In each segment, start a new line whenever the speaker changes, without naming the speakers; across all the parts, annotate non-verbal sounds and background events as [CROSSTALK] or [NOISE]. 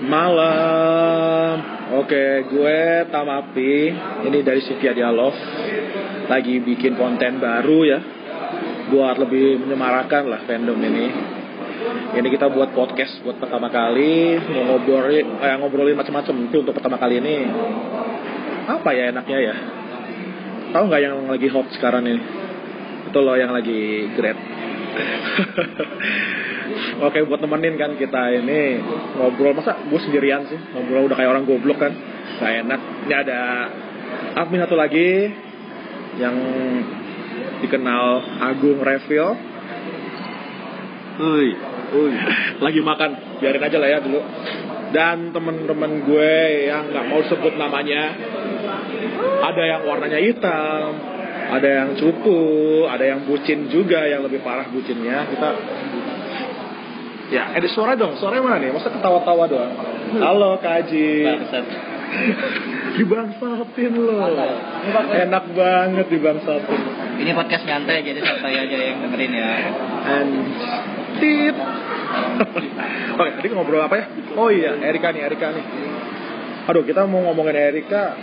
Malam. Oke, gue Tamapi. Ini dari Sivia Dialog. Lagi bikin konten baru ya. Buat lebih menyemarakan lah fandom ini. Ini kita buat podcast buat pertama kali. Mau ngobrolin, eh, ngobrolin macam-macam. Tapi untuk pertama kali ini apa ya enaknya ya? Tahu nggak yang lagi hot sekarang ini? Itu loh yang lagi great. [LAUGHS] [LAUGHS] Oke buat nemenin kan kita ini ngobrol. Masa gue sendirian sih? Ngobrol udah kayak orang goblok kan? Gak enak. Ini ada admin satu lagi yang dikenal Agung Reveal
Uy, uy. [LAUGHS]
lagi makan. Biarin aja lah ya dulu. Dan temen-temen gue yang nggak mau sebut namanya ada yang warnanya hitam ada yang cupu ada yang bucin juga yang lebih parah bucinnya. Kita ya. Ada suara dong suaranya mana nih? Masa ketawa-tawa doang. Halo kaji
Bangsat. [LAUGHS]
dibangsatin lo. Enak banget dibangsatin
Ini podcast nyantai jadi santai aja yang dengerin ya.
and tit [LAUGHS] oke tadi ngobrol apa ya? Oh iya Erika nih Erika nih. Aduh kita mau ngomongin Erika.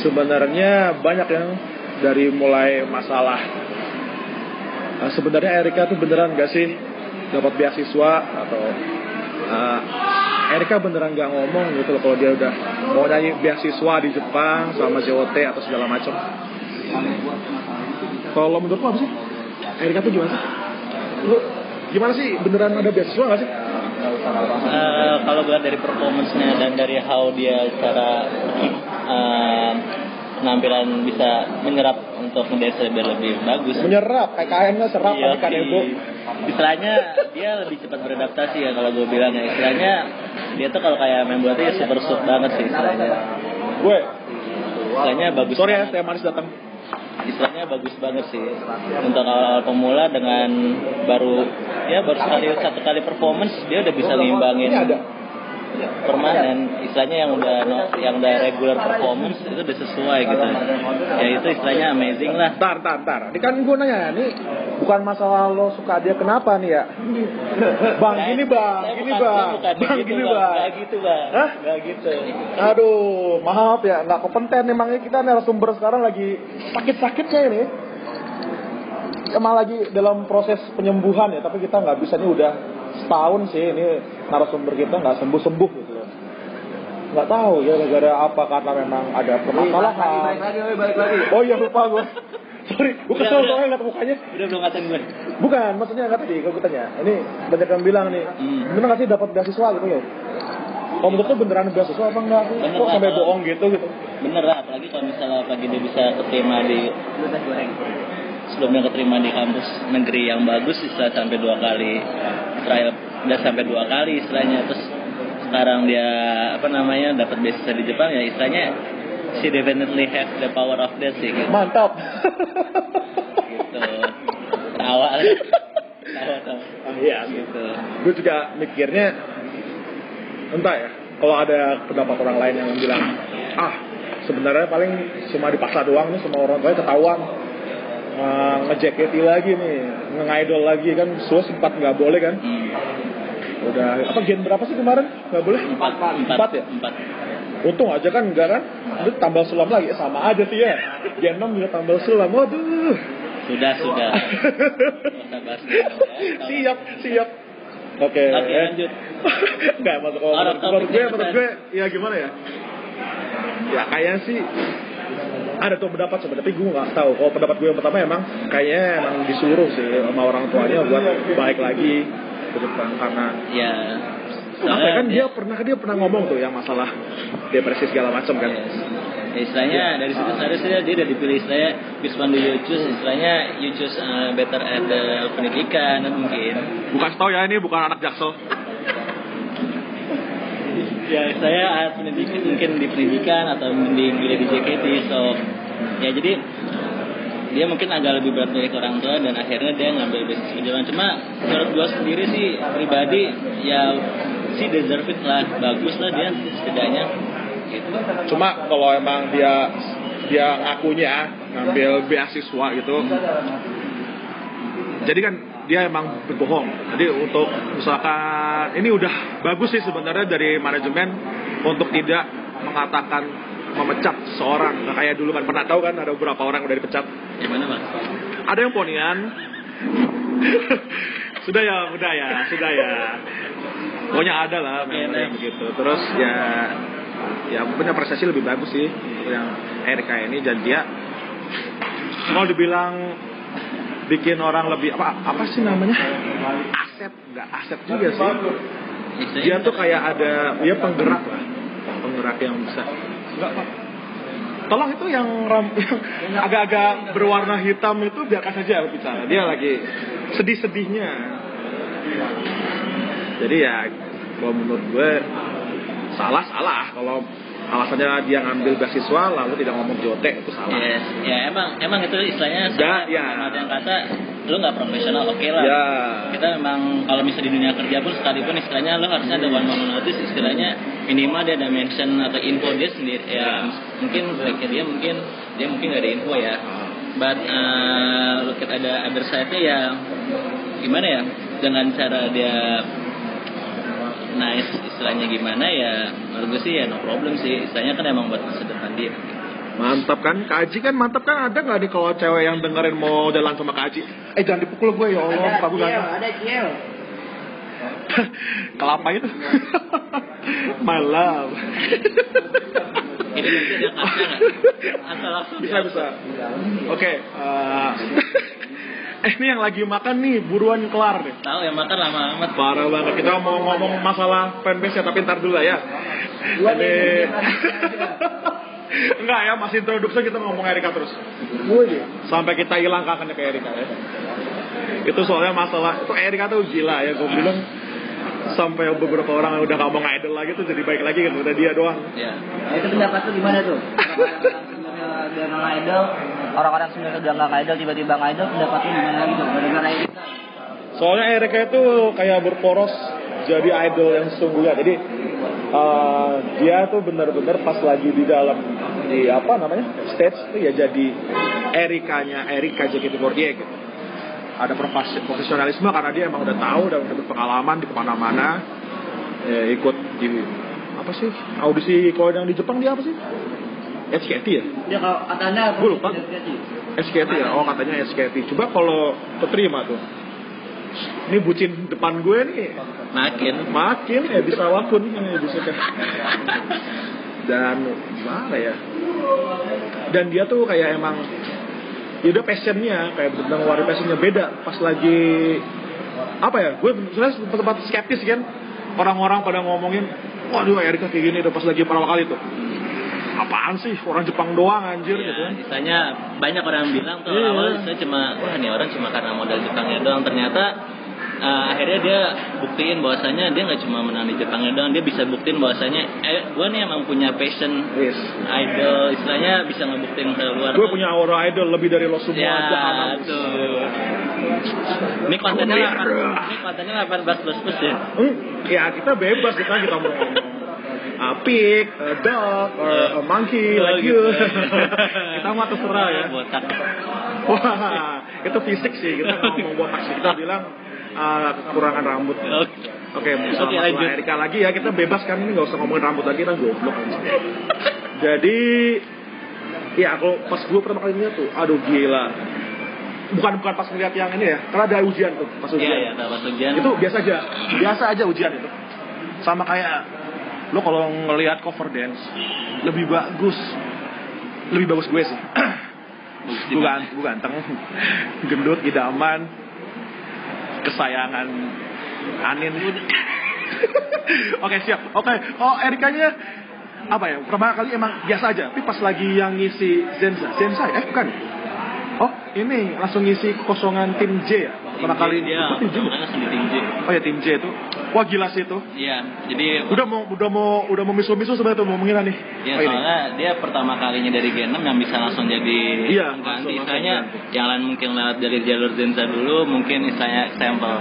Sebenarnya banyak yang dari mulai masalah. Eh, sebenarnya Erika tuh beneran gak sih dapat beasiswa atau eh, Erika beneran gak ngomong gitu loh kalau dia udah mau nyanyi beasiswa di Jepang sama JOT atau segala macam. Kalau menurut lo apa sih? Erika tuh gimana sih? Lu gimana sih? Beneran ada beasiswa gak sih?
Eh, kalau gue dari performance-nya dan dari how dia cara eh, penampilan bisa menyerap untuk ngedance biar lebih bagus.
menyerap PKN nya serap
Iya,
kanebo
di- istilahnya dia lebih cepat beradaptasi ya kalau gue bilang ya. Istilahnya dia tuh kalau kayak main bola tuh ya super suit banget sih istilahnya.
Gue.
Istilahnya bagus
sorry ya saya manis datang.
Istilahnya bagus banget sih. Untuk awal pemula dengan baru ya baru sekali satu kali performance dia udah bisa ngimbangin.
Ini ada
permanen istilahnya yang udah no- yang udah regular performance itu udah sesuai gitu ya itu istilahnya amazing lah
Ntar, ntar, ntar. Ini kan gue nanya, ini bukan masalah lo suka dia kenapa nih ya? [LAUGHS] Bang, gini bang,
Saya
gini bang,
bukan
bang,
gitu,
gini
bang.
bang.
Nggak gitu bang
Hah?
Nggak gitu
Aduh, maaf ya, nggak kompeten emangnya kita narasumber sekarang lagi sakit-sakitnya ini. Emang lagi dalam proses penyembuhan ya, tapi kita nggak bisa nih udah setahun sih ini narasumber kita nggak sembuh-sembuh gitu loh. Nggak tahu ya gara-gara apa karena memang ada permasalahan. Oh iya lupa gue. Sorry, gue kesel soalnya ngeliat mukanya.
udah belum ngatain gue
Bukan, maksudnya nggak tadi kalau gue tanya. Ini banyak yang bilang nih,
Hmm.
bener nggak sih dapat beasiswa gitu ya? Kalau menurut lu beneran beasiswa apa enggak?
Bener
Kok
lah,
sampai bohong gitu gitu?
bener lah apalagi kalau misalnya pagi dia bisa keterima di sebelumnya keterima di kampus negeri yang bagus istilah sampai dua kali trial udah sampai dua kali istilahnya. Terus sekarang dia apa namanya dapat beasiswa di Jepang ya istilahnya she definitely have the power of that sih gitu,
Mantap.
gitu. awal tuh
Iya,
gitu.
Gue juga mikirnya entah ya kalau ada pendapat orang lain yang bilang ah sebenarnya paling cuma dipaksa doang nih semua orang tuanya ketahuan uh, ngejaketi lagi nih nge-idol lagi kan suas sempat nggak boleh kan?
Hmm.
udah apa gen berapa sih kemarin? Nggak boleh?
Empat
Empat. Ya?
empat.
Untung aja kan enggak kan? Itu tambal sulam lagi. Sama aja sih ya. Gen 6 juga tambal sulam waduh.
Sudah sudah. [LAUGHS]
Siap siap. Oke.
Oke, lanjut. [LAUGHS]
nggak masuk
Orang
menurut, gue menurut gue ya gimana ya? Ya kayaknya sih ada tuh pendapat sebenarnya tapi gue nggak tahu. Kalau pendapat gue yang pertama emang kayaknya emang disuruh sih sama orang tuanya buat baik lagi ke depan karena
ya.
Apa ya, kan dia pernah dia pernah ngomong tuh yang masalah depresi segala macam kan?
Ya, istilahnya dari situ seharusnya dia udah dipilih istilahnya which one do you choose istilahnya you choose uh, better at the pendidikan kan mungkin.
Bukan tahu ya ini bukan anak jaksel
ya saya pendidikan mungkin di pendidikan atau mending milih di JKT so ya jadi dia mungkin agak lebih berat dari orang tua dan akhirnya dia ngambil bisnis kejualan cuma menurut gua sendiri sih pribadi ya si deserve it lah bagus lah dia setidaknya gitu.
Cuma kalau emang dia dia ngakunya ngambil beasiswa gitu jadi kan dia emang berbohong. Jadi untuk misalkan ini udah bagus sih sebenarnya dari manajemen untuk tidak mengatakan memecat seorang. Nah, kayak dulu kan pernah tahu kan ada beberapa orang udah dipecat.
Gimana mas?
Ada yang ponian. [LAUGHS] sudah ya, udah ya, sudah ya. Pokoknya ada lah memang yang begitu. Terus ya ya punya prestasi lebih bagus sih yang Erika ini dan dia mau dibilang bikin orang lebih apa apa sih namanya? Aset nggak aset juga sih. Dia tuh kayak ada dia penggerak lah. Penggerak yang bisa. Tolong itu yang ram yang [LAUGHS] agak-agak berwarna hitam itu biarkan saja bicara dia lagi sedih-sedihnya. Jadi ya kalau menurut gue salah salah kalau alasannya dia ngambil beasiswa lalu tidak ngomong jotek itu salah
Yes. Ya emang emang itu istilahnya
Ya, ya.
ada yang kata lu nggak profesional oke lah.
ya
Kita memang kalau misalnya di dunia kerja pun sekalipun istilahnya lu harusnya ada one moment notice istilahnya minimal dia ada mention atau info dia sendiri ya mungkin baiknya dia mungkin dia mungkin nggak ada info ya. But uh, look at ada other side-nya ya gimana ya dengan cara dia nice istilahnya gimana ya menurut gue sih ya no problem sih istilahnya kan emang buat masa depan dia
Mantap kan, Kak Aji kan mantap kan ada nggak nih kalau cewek yang dengerin mau jalan sama Kak Aji? Eh jangan dipukul gue ya Allah, kamu
Kiel,
gak
ada Kiel. [LAUGHS]
kelapa itu. [LAUGHS] My love.
ini nanti ada kaca nggak [LAUGHS] asal langsung
bisa bisa. Oke. eh, eh ini yang lagi makan nih, buruan kelar deh.
tahu ya makan lama amat
Parah banget. Kita mau ngomong masalah fanbase ya, tapi ntar dulu lah ya. Ini... [LAUGHS] Enggak ya, masih introduksi kita ngomong Erika terus. Sampai kita hilang kangennya ke Erika ya. Itu soalnya masalah, itu Erika tuh gila ya, gue bilang sampai beberapa orang yang udah gak mau idol lagi tuh jadi baik lagi gitu, udah dia doang.
ya
Nah, itu pendapat lu gimana tuh? [LAUGHS] Nggak idol, orang-orang sebenarnya udah nggak idol tiba-tiba nggak idol, pendapat lu gimana gitu? Gara-gara ini.
Soalnya Erika itu kayak berporos jadi idol yang sesungguhnya. Jadi eh, dia tuh benar-benar pas lagi di dalam di apa namanya stage tuh ya jadi Erikanya Erika JKT48 gitu. Ada profes- profesionalisme karena dia emang udah tahu dan udah berpengalaman di ke mana-mana ya, ikut di apa sih audisi kalau yang di Jepang dia apa sih SKT ya?
Ya kalau katanya
Gua lupa. SKT ya? Oh katanya SKT coba kalau keterima tuh. Ini bucin depan gue nih.
Makin.
Makin ya bisa wakun ini bisa kan dan gimana ya? Dan dia tuh kayak emang ya udah passionnya kayak benar ngeluarin passionnya. Beda pas lagi apa ya? Gue sebenarnya tempat skeptis kan. Orang-orang pada ngomongin waduh Erika kayak gini tuh pas lagi pertama kali tuh apaan sih? Orang Jepang doang anjir gitu.
Ya,
kan
istilahnya banyak orang bilang tuh
Iya.
awal saya cuma wah ini orang cuma karena modal Jepangnya doang. Ternyata eh, akhirnya dia buktiin bahwasanya dia nggak cuma menang di Jepangnya doang dia bisa buktiin bahwasanya eh gue nih emang punya passion
Yes.
idol istilahnya bisa ngebuktiin ke luar
gue punya aura idol lebih dari lo semua
ya tuh ini kontennya
Biar.
8, ini kontennya 18 plus plus ya?
Hmm, ya kita bebas kita kita mau ngomong a pig, a dog, or a monkey
Oh,
like
gitu.
you. [LAUGHS] kita mah terserah ya.
botak
Wah, itu fisik sih kita [LAUGHS] ngomong botak sih kita bilang uh, kekurangan rambut.
Oke.
Oke, bisa
Oke,
masalah
lanjut.
Erika lagi ya kita bebas kan ini nggak usah ngomongin rambut lagi kan goblok. [LAUGHS] Jadi ya aku pas gue pertama kali lihat tuh, aduh gila. Bukan bukan pas ngeliat yang ini ya, karena ada ujian tuh pas ujian.
Iya, iya, dapat ujian.
itu biasa aja biasa aja ujian itu sama kayak lo kalau ngelihat cover dance lebih bagus. Lebih bagus gue sih. Gue ganteng, gue ganteng gendut idaman kesayangan Anin. [LAUGHS] Oke siap. Oke oh Erikanya apa ya pertama kali emang biasa aja. Tapi pas lagi yang ngisi Zenza. Zenza eh bukan oh ini langsung ngisi kosongan tim J ya pertama kali
dia
Oh, tim J ya?
sendiri tim J.
Oh ya tim J itu. Wah gila sih itu.
Iya, jadi
Udah mau udah mau udah mau misu-misu sebenarnya tuh mau mengira nih.
Ya
Oh, ini.
soalnya dia pertama kalinya dari Gen 6 yang bisa langsung jadi
Iya, langsung-
Istilahnya yang lain mungkin lewat dari jalur Zenza dulu, mungkin istilahnya sampel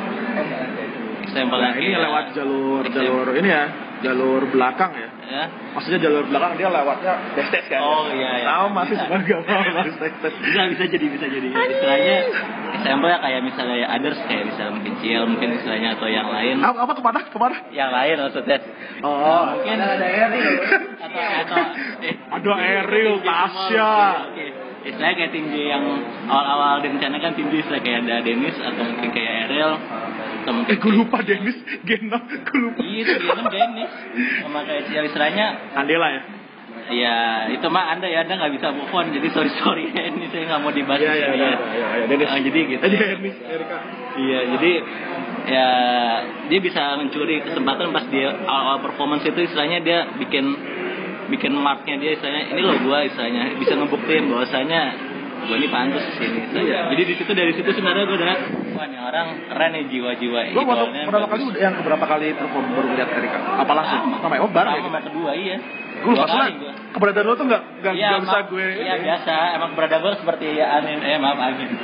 sampel
Nah, ini
kayak-
lewat jalur jalur ini ya, jalur belakang ya.
Ya.
Maksudnya jalur belakang dia lewatnya backstage kan?
Oh, iya, iya.
Tahu masih sebagai backstage.
bisa bisa jadi bisa jadi istilahnya example ya kayak misalnya others kayak misalnya mungkin Ciel mungkin istilahnya atau yang lain
Apa, apa ke mana? Ke mana?
yang lain maksudnya
Oh,
mungkin
Ada Eri loh.
atau atau [LAUGHS] eh,
Aduh, Ariel,
gitu
Tasya.
oke. istilahnya kayak tim J yang awal-awal direncanakan tim J istilahnya kayak ada Dennis atau mungkin kayak Ariel atau mungkin
eh gue lupa Dennis, Genom, gue lupa.
iya itu Genom Dennis sama kayak Ciel istilahnya
Andela ya?
ya itu mah anda ya anda nggak bisa move on jadi sorry sorry [LAUGHS] ini saya nggak mau dibahas
Iya, iya, iya,
ya.
iya, iya, Dennis.
Ah, jadi gitu
Dennis, Erika.
Iya, jadi ya dia bisa mencuri kesempatan pas dia awal performance itu istilahnya dia bikin bikin marknya dia istilahnya ini loh gua istilahnya bisa ngebuktiin bahwasanya gua ini pantas di sini.
Iya.
Jadi di situ dari situ sebenarnya gua udah wah ini orang keren nih jiwa-jiwa
Gue waktu pertama
bagus.
kali udah yang berapa kali perform baru lihat Erika? Apa langsung?
Sama.
Sama oh bareng ya?
Sama kedua iya.
Gue lupa
gua.
keberadaan lo tuh gak, gak,
Iya,
gak bisa
emang-
gue
Iya biasa, emang berada gue seperti angin, eh maaf angin. [LAUGHS]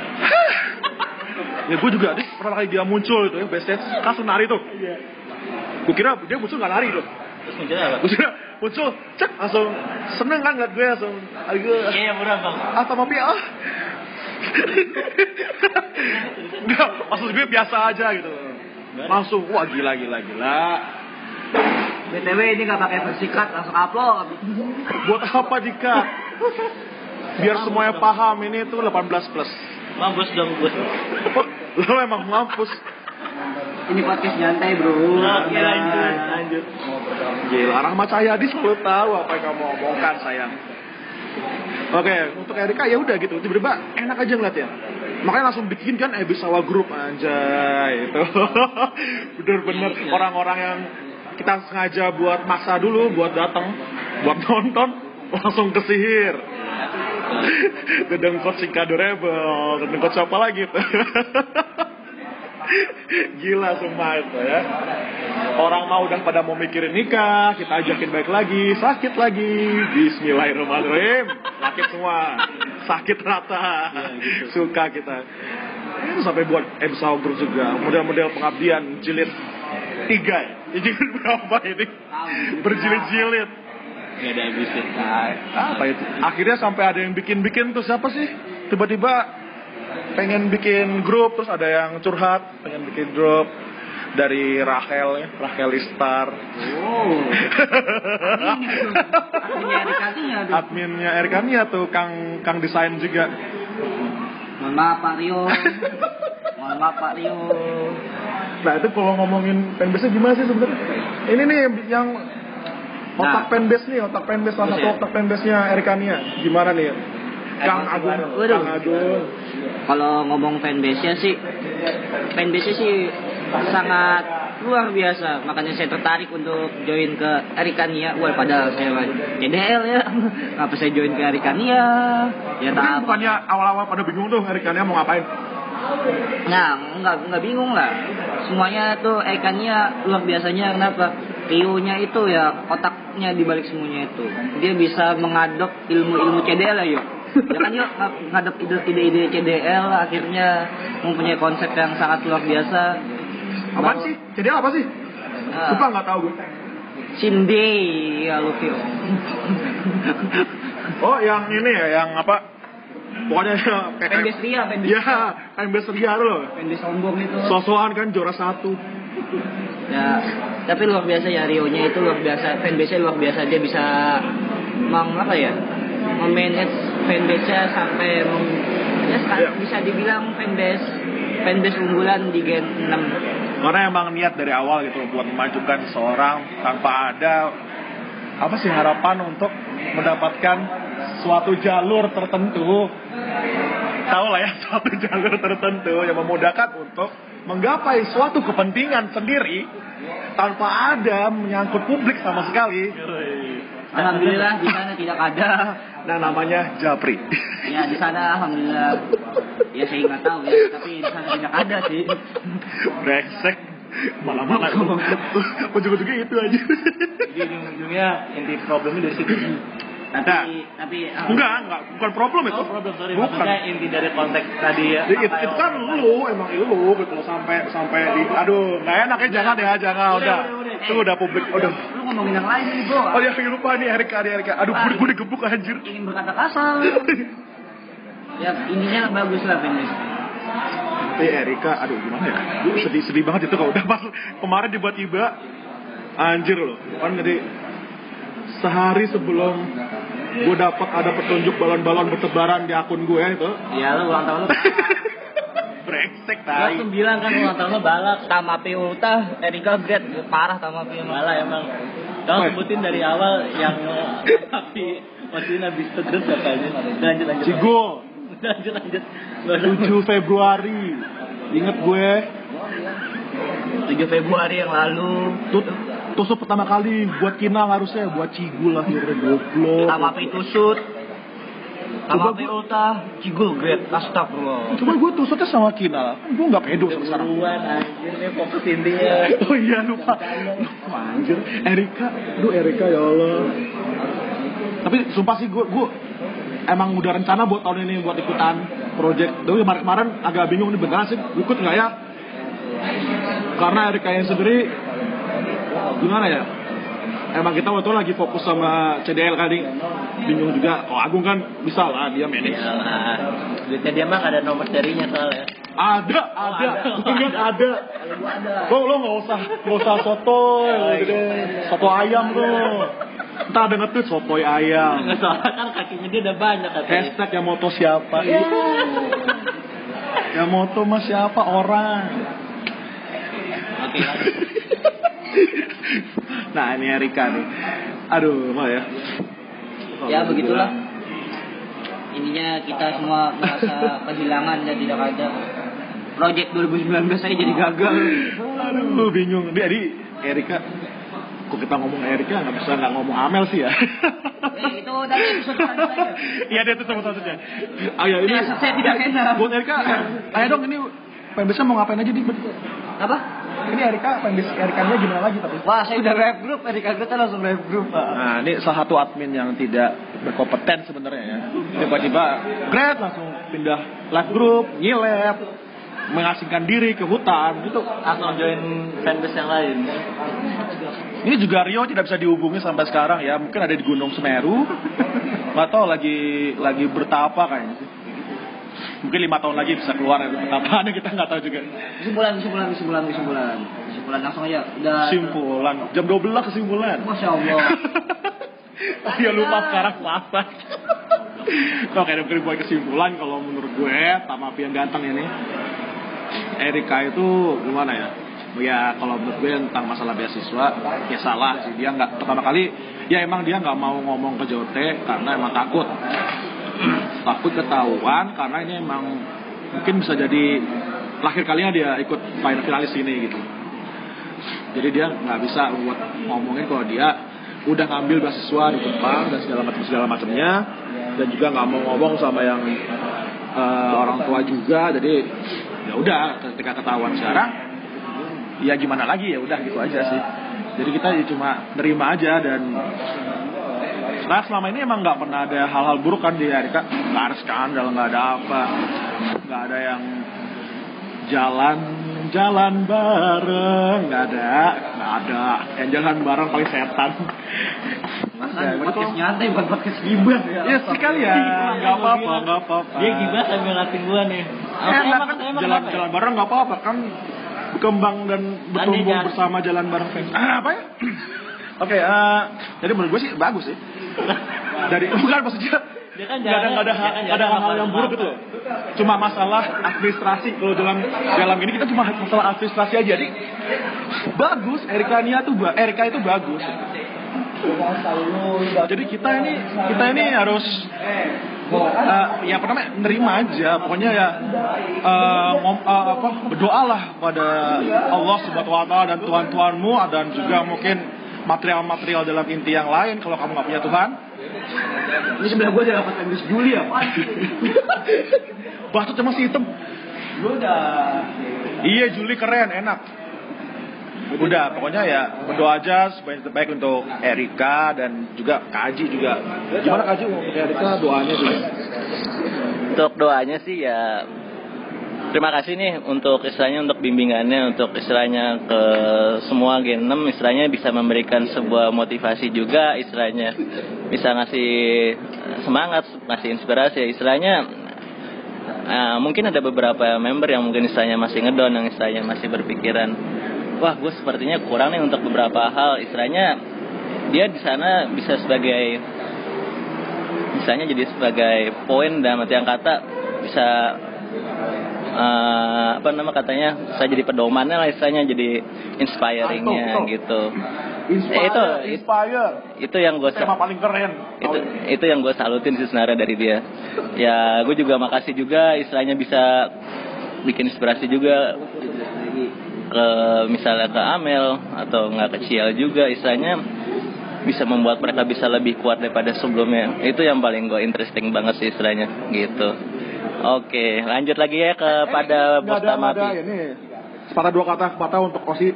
Ya gue juga, Dik, pertama kali dia muncul itu ya, backstage, langsung nari tuh
Iya.
Gue kira dia muncul gak nari tuh
Terus muncul apa?
Muncul, cek, langsung seneng kan ngeliat gue langsung Aduh,
Iya murah bang.
ah sama Pia ah Enggak, maksud gue biasa aja gitu Langsung, wah gila gila gila
BTW ini nggak pakai bersikat langsung upload.
Buat apa Dika? Biar semuanya paham ini tuh 18 plus
Mampus dong gue.
Lo emang mampus
Ini podcast nyantai bro.
Oke lanjut, lanjut.
Gila, Rahmat Cahyadi selalu tahu apa yang kamu omongkan sayang. Oke, untuk Erika ya udah gitu, tiba-tiba enak aja ngeliatnya. Makanya langsung bikin kan Ebisawa Group anjay [LAUGHS] itu. Bener-bener orang-orang yang kita sengaja buat maksa dulu buat datang, buat nonton, langsung kesihir. [LAUGHS] Gedeng coach Adorable, gedeng coach apa lagi tuh. [LAUGHS] Gila semua itu ya. Orang mau udah pada mau mikirin nikah, kita ajakin baik lagi, sakit lagi. Bismillahirrahmanirrahim. Sakit semua. Sakit rata. Suka kita. Itu sampai buat episode Group juga. Model-model pengabdian jilid tiga ya. Jilid berapa ini? Berjilid-jilid.
Gak ada habisnya.
Apa itu? Akhirnya sampai ada yang bikin-bikin tuh siapa sih? Tiba-tiba pengen bikin grup terus ada yang curhat pengen bikin grup dari Rachel ya Rachel Istar
Oh. Tuh.
adminnya Erkania tuh Kang Kang desain juga
Mohon maaf Pak Rio. Mohon maaf Pak Rio.
nah itu kalau ngomongin fanbase gimana sih sebenarnya ini nih yang otak
Nah.
fanbase nih otak fanbase salah satu
ya?
otak fanbase nya Erkania gimana nih Kang Agung?
Waduh.
Kang Agung
Kalau ngomong fanbase-nya sih, fanbase-nya sih sangat luar biasa. Makanya saya tertarik untuk join ke Erikania. Wah, padahal saya CDL ya. [LAUGHS] Kenapa saya join ke Erikania? Ya apa.
bukannya awal-awal pada bingung tuh Erkania mau ngapain
Nah, nggak nggak bingung lah. Semuanya tuh Erikania luar biasanya kenapa? Rio-nya itu ya otaknya di balik semuanya itu. Dia bisa mengadop ilmu-ilmu CDL ya, yuk. Ya kan yuk ng- ngadop ide- ide-ide CDL akhirnya mempunyai konsep yang sangat luar biasa.
Apaan sih? Jadi apa sih?
Ah.
Sumpah nggak tahu gue.
Cindy, ya Lufio. [LAUGHS]
Oh, yang ini ya, yang apa? Pokoknya [LAUGHS] kayak
Fanbase dia, fanbase.
Ya, fanbase Ria loh.
Fanbase sombong itu.
Sosokan kan juara satu.
Ya, tapi luar biasa ya Rio-nya itu luar biasa, fanbase-nya luar biasa dia bisa meng apa ya? memanage fanbase-nya sampai meng, ya
Iya.
bisa dibilang fanbase fanbase unggulan di Gen 6.
Karena emang niat dari awal gitu buat memajukan seseorang tanpa ada apa sih harapan untuk mendapatkan suatu jalur tertentu. Tahu lah ya, [LAUGHS] suatu jalur tertentu yang memudahkan untuk menggapai suatu kepentingan sendiri tanpa ada menyangkut publik sama sekali.
Alhamdulillah di sana tidak ada.
Nah namanya Japri.
Ya di sana alhamdulillah. Ya saya nggak tahu ya, tapi di sana tidak ada sih.
Brengsek. Malah-malah ujung-ujungnya itu aja.
Jadi ujung-ujungnya inti problemnya dari situ.
Tapi tapi ah,
Enggak, enggak, bukan problem itu.
Oh, problem, sorry.
Bukan.
Maksudnya inti dari konteks tadi ya.
Jadi itu, kan lu, emang lu gitu sampai sampai di aduh, nggak enak ya jangan ya, jangan
Udah,
udah.
udah, udah.
Itu udah publik. Udah.
Lu ngomongin yang lain nih, Bro.
Oh ya, lupa nih Erika, nih Erika. Aduh, gue gue digebuk anjir.
Ingin berkata kasar. [LAUGHS] ya, ininya bagus lah finish.
Eh Erika, aduh gimana ya? Gue sedih-sedih banget itu kalau udah pas kemarin tiba-tiba anjir loh. Kan jadi sehari sebelum gue dapat ada petunjuk balon-balon bertebaran di akun gue itu
Ya, lu ulang tahun lu. [LAUGHS]
brengsek tai
tuh bilang kan ulang tahun lo balak.
Tamapi Ulta, Erika Great, parah Tamapi emang.
Balak emang. Kau sebutin dari awal yang [LAUGHS] tapi maksudnya habis apa aja. Lanjut lanjut.
Cigo [LAUGHS]
Lanjut lanjut.
7 Februari Ingat gue
7 Februari yang lalu.
Tut tusuk pertama kali buat Kinang harusnya buat Cigul akhirnya goblok
Tamapi Tusut.
Coba
Tamapi
gua-
Ulta, Cigul Great. Astagfirullah.
Cuma gue tusuknya sama Kinal Gue gak pedo sampai sekarang
Keseruan anjir nih fokus intinya. [LAUGHS]
Oh iya lupa. Lupa anjir. Erika, duh Erika ya Allah. Tapi sumpah sih gue gue emang udah rencana buat tahun ini buat ikutan project. Tapi kemarin-kemarin agak bingung nih beneran sih ikut nggak ya? Karena Erika yang sendiri gimana ya? Emang kita waktu itu lagi fokus sama CDL kali bingung juga. Oh Agung kan bisa lah dia manage.
Iyalah. Duitnya dia mah ada nomor serinya soalnya.
Ada, ada, Ingat ada. Lo lo nggak usah nggak usah soto, gitu deh. soto ayam lo. Ntar ada nge-tweet sotoy ayam. [LAUGHS]
Soalnya kan kakinya dia udah banyak katanya.
Hashtag yang moto siapa? yang moto mah siapa orang?
Oke lanjut. [LAUGHS]
nah ini Erika nih. Aduh, mah ya.
Ya begitulah. Ininya kita semua merasa kehilangan dan tidak ada. Project 2019 saya jadi gagal.
Aduh, bingung. Jadi Erika, kok kita ngomong Erika nggak bisa nggak ngomong Amel sih ya?
Eh, itu dari episode.
Iya dia itu sama satunya. Ayo ini.
Dirasa saya tidak enak.
Buat Erika, eh, ayo dong ini fanbase mau ngapain aja di
Apa?
Ini Erika fanbase Erikanya gimana lagi tapi?
Wah, saya udah live group, Erika Great langsung live group.
Nah, ini salah satu admin yang tidak berkompeten sebenarnya ya. Tiba-tiba great langsung pindah live group, nyilep, mengasingkan diri ke hutan gitu.
Langsung join fanbase yang lain.
Ini juga Rio tidak bisa dihubungi sampai sekarang ya. Mungkin ada di Gunung Semeru. Nggak tahu lagi lagi bertapa kayaknya sih. Mungkin lima tahun lagi bisa keluar dari pertapaannya kita nggak tahu juga.
Kesimpulan, kesimpulan, kesimpulan, kesimpulan. Kesimpulan langsung aja. Udah.
Kesimpulan jam 12 kesimpulan.
Masya Allah. [LAUGHS]
ya lupa sekarang puasa. [LAUGHS] Oke, mungkin buat kesimpulan kalau menurut gue Tamapi yang ganteng ini Erika itu gimana ya? Ya kalau menurut gue tentang masalah beasiswa ya salah sih dia nggak pertama kali ya emang dia nggak mau ngomong ke JOT karena emang takut takut ketahuan karena ini emang mungkin bisa jadi lahir kalinya dia ikut final finalis ini gitu. Jadi dia nggak bisa buat ngomongin kalau dia udah ngambil beasiswa di Jepang dan segala macam segala macamnya dan juga nggak mau ngomong sama yang eh, orang tua juga. Jadi ya udah ketika ketahuan sekarang ya gimana lagi? Ya udah gitu aja sih. Jadi kita ya cuma nerima aja dan nah selama ini emang nggak pernah ada hal-hal buruk kan di Erika nggak ada skandal nggak ada apa nggak ada yang jalan jalan bareng nggak ada nggak ada yang jalan bareng paling setan
Kan podcast nyantai bukan podcast gibah ya.
ya sekali ya nggak apa-apa nggak apa-apa
Dia gibah sambil ngatin gua nih.
Eh,
Emang
emang
emang
jalan
ya?
jalan bareng nggak apa-apa kan berkembang dan bertumbuh
jangan-
bersama jalan bareng fans. Ah, apa ya? [CLEARS THROAT] Oke, eh, jadi menurut gue sih bagus sih. [LAUGHS] Dari bukan maksudnya
Dia kan
nggak ada nggak ada
kan
ada hal-hal yang buruk gitu loh. Cuma masalah administrasi kalau dalam dalam ini kita cuma masalah administrasi aja. Jadi bagus Erika Nia tuh Erika itu bagus. Jadi kita ini kita ini harus eh, ya pertama nerima aja pokoknya ya ngom- eh, apa berdoalah pada Allah subhanahu wa taala dan Tuhan Tuhanmu dan juga mungkin material-material dalam inti yang lain kalau kamu nggak punya Tuhan?
Ini sebelah gue udah dapat Agus Juli apa? [LAUGHS]
batu cuma si hitam.
Gue udah.
iya Juli keren enak. Udah pokoknya ya berdoa aja supaya terbaik untuk Erika dan juga Kaji juga. Gimana Kaji? Untuk Erika doanya juga
Untuk doanya sih ya terima kasih nih untuk istilahnya untuk bimbingannya untuk istilahnya ke semua Gen 6 istilahnya bisa memberikan sebuah motivasi juga istilahnya bisa ngasih semangat ngasih inspirasi istilahnya Nah, mungkin ada beberapa member yang mungkin istilahnya masih ngedon yang istilahnya masih berpikiran wah gue sepertinya kurang nih untuk beberapa hal. Istilahnya dia di sana bisa sebagai misalnya jadi sebagai poin dalam artian kata bisa uh, apa nama katanya? Saya jadi pedomannya lah istilahnya jadi inspiringnya gitu.
Inspire,
Ya, itu
inspire.
itu yang gue
Tema paling keren.
itu itu yang gue salutin sih sebenarnya dari dia. Ya gue juga makasih juga istilahnya bisa bikin inspirasi juga ke misalnya ke Amel atau nggak kecil juga istilahnya bisa membuat mereka bisa lebih kuat daripada sebelumnya. Itu yang paling gue interesting banget sih istilahnya gitu oke lanjut lagi ya kepada
Eh,
bos
nggak ada, ada ini. Sepatah dua kata kata untuk Osi.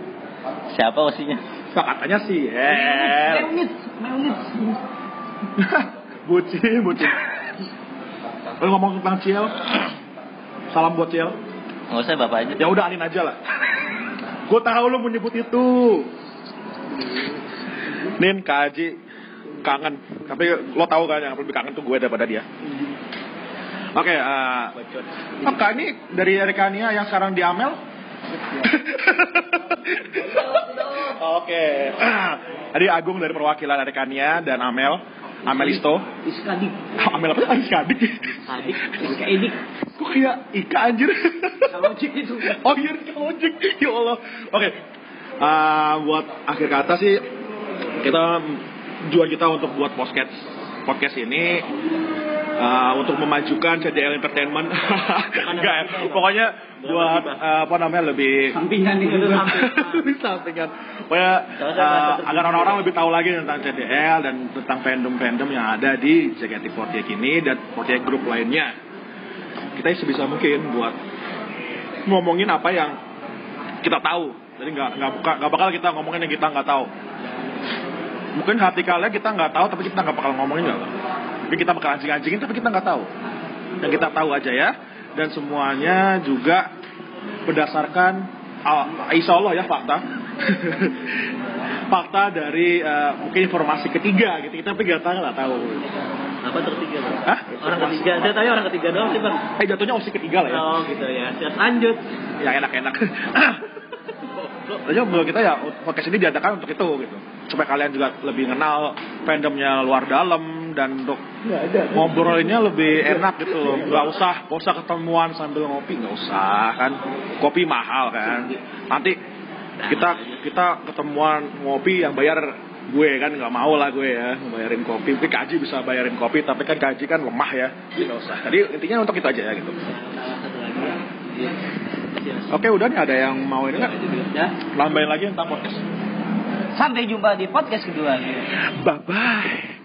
siapa osinya
Nah, katanya sih. Eh.
Meunit, meunit.
bucin, bucin. Lu ngomong tentang Ciel. Salam buat Ciel.
nggak usah bapak aja
Ya udah alin aja lah. Gue tahu lu menyebut itu. Nin Kaji kangen. Tapi lo tahu kan yang lebih kangen tuh gue daripada dia. Oke, eh Kak ini dari Rekania yang sekarang di Amel. [LAUGHS] Oke. Tadi Agung dari perwakilan Rekania dan Amel. Amelisto.
Iskadik. [LAUGHS]
Amel apa? Iskadik.
Adik, iskadik.
Kok kayak Ika anjir?
Cik itu.
Oh iya, ojek. Ya Allah. Oke. Ah, buat akhir kata sih kita jual kita untuk buat podcast podcast ini ah, untuk memajukan CDL Entertainment. [LAUGHS] Enggak ya. Pokoknya buat ah, apa namanya lebih
Sampingan itu sampingan. [LAUGHS]
sampingan. Pokoknya ah, agar orang-orang lebih tahu lagi tentang CDL dan tentang fandom-fandom yang ada di JKT48 ini dan 48 grup lainnya. Kita sebisa mungkin buat ngomongin apa yang kita tahu. Jadi nggak nggak bakal kita ngomongin yang kita nggak tahu. Mungkin hati kalian kita nggak tahu tapi kita nggak bakal ngomongin nggak. Mungkin kita bakal anjing-anjingin tapi kita nggak tahu. Yang kita tahu aja ya. Dan semuanya juga berdasarkan ah, insya Allah ya fakta. [LAUGHS] fakta dari eh, mungkin informasi ketiga gitu. Kita tapi nggak tahu nggak tahu.
apa tertiga bang
Hah?
orang ketiga saya tanya orang ketiga doang sih bang
Eh jatuhnya opsi ketiga lah ya.
oh gitu ya siap lanjut
yang enak-enak. [LAUGHS] Jadi menurut kita ya podcast ini diadakan untuk itu gitu. Supaya kalian juga lebih kenal fandomnya luar dalam dan untuk ngobrolinnya lebih enak gitu loh. Gak usah, gak usah ketemuan sambil ngopi, gak usah kan. Kopi mahal kan. Nanti kita kita ketemuan ngopi yang bayar gue kan nggak mau lah gue ya bayarin kopi tapi kaji bisa bayarin kopi tapi kan kaji kan lemah ya nggak usah jadi intinya untuk itu aja ya gitu
satu lagi
oke udah nih ada yang mau ini nggak
Ya.
lambain lagi tentang podcast
Sampai jumpa di podcast kedua.
bye bye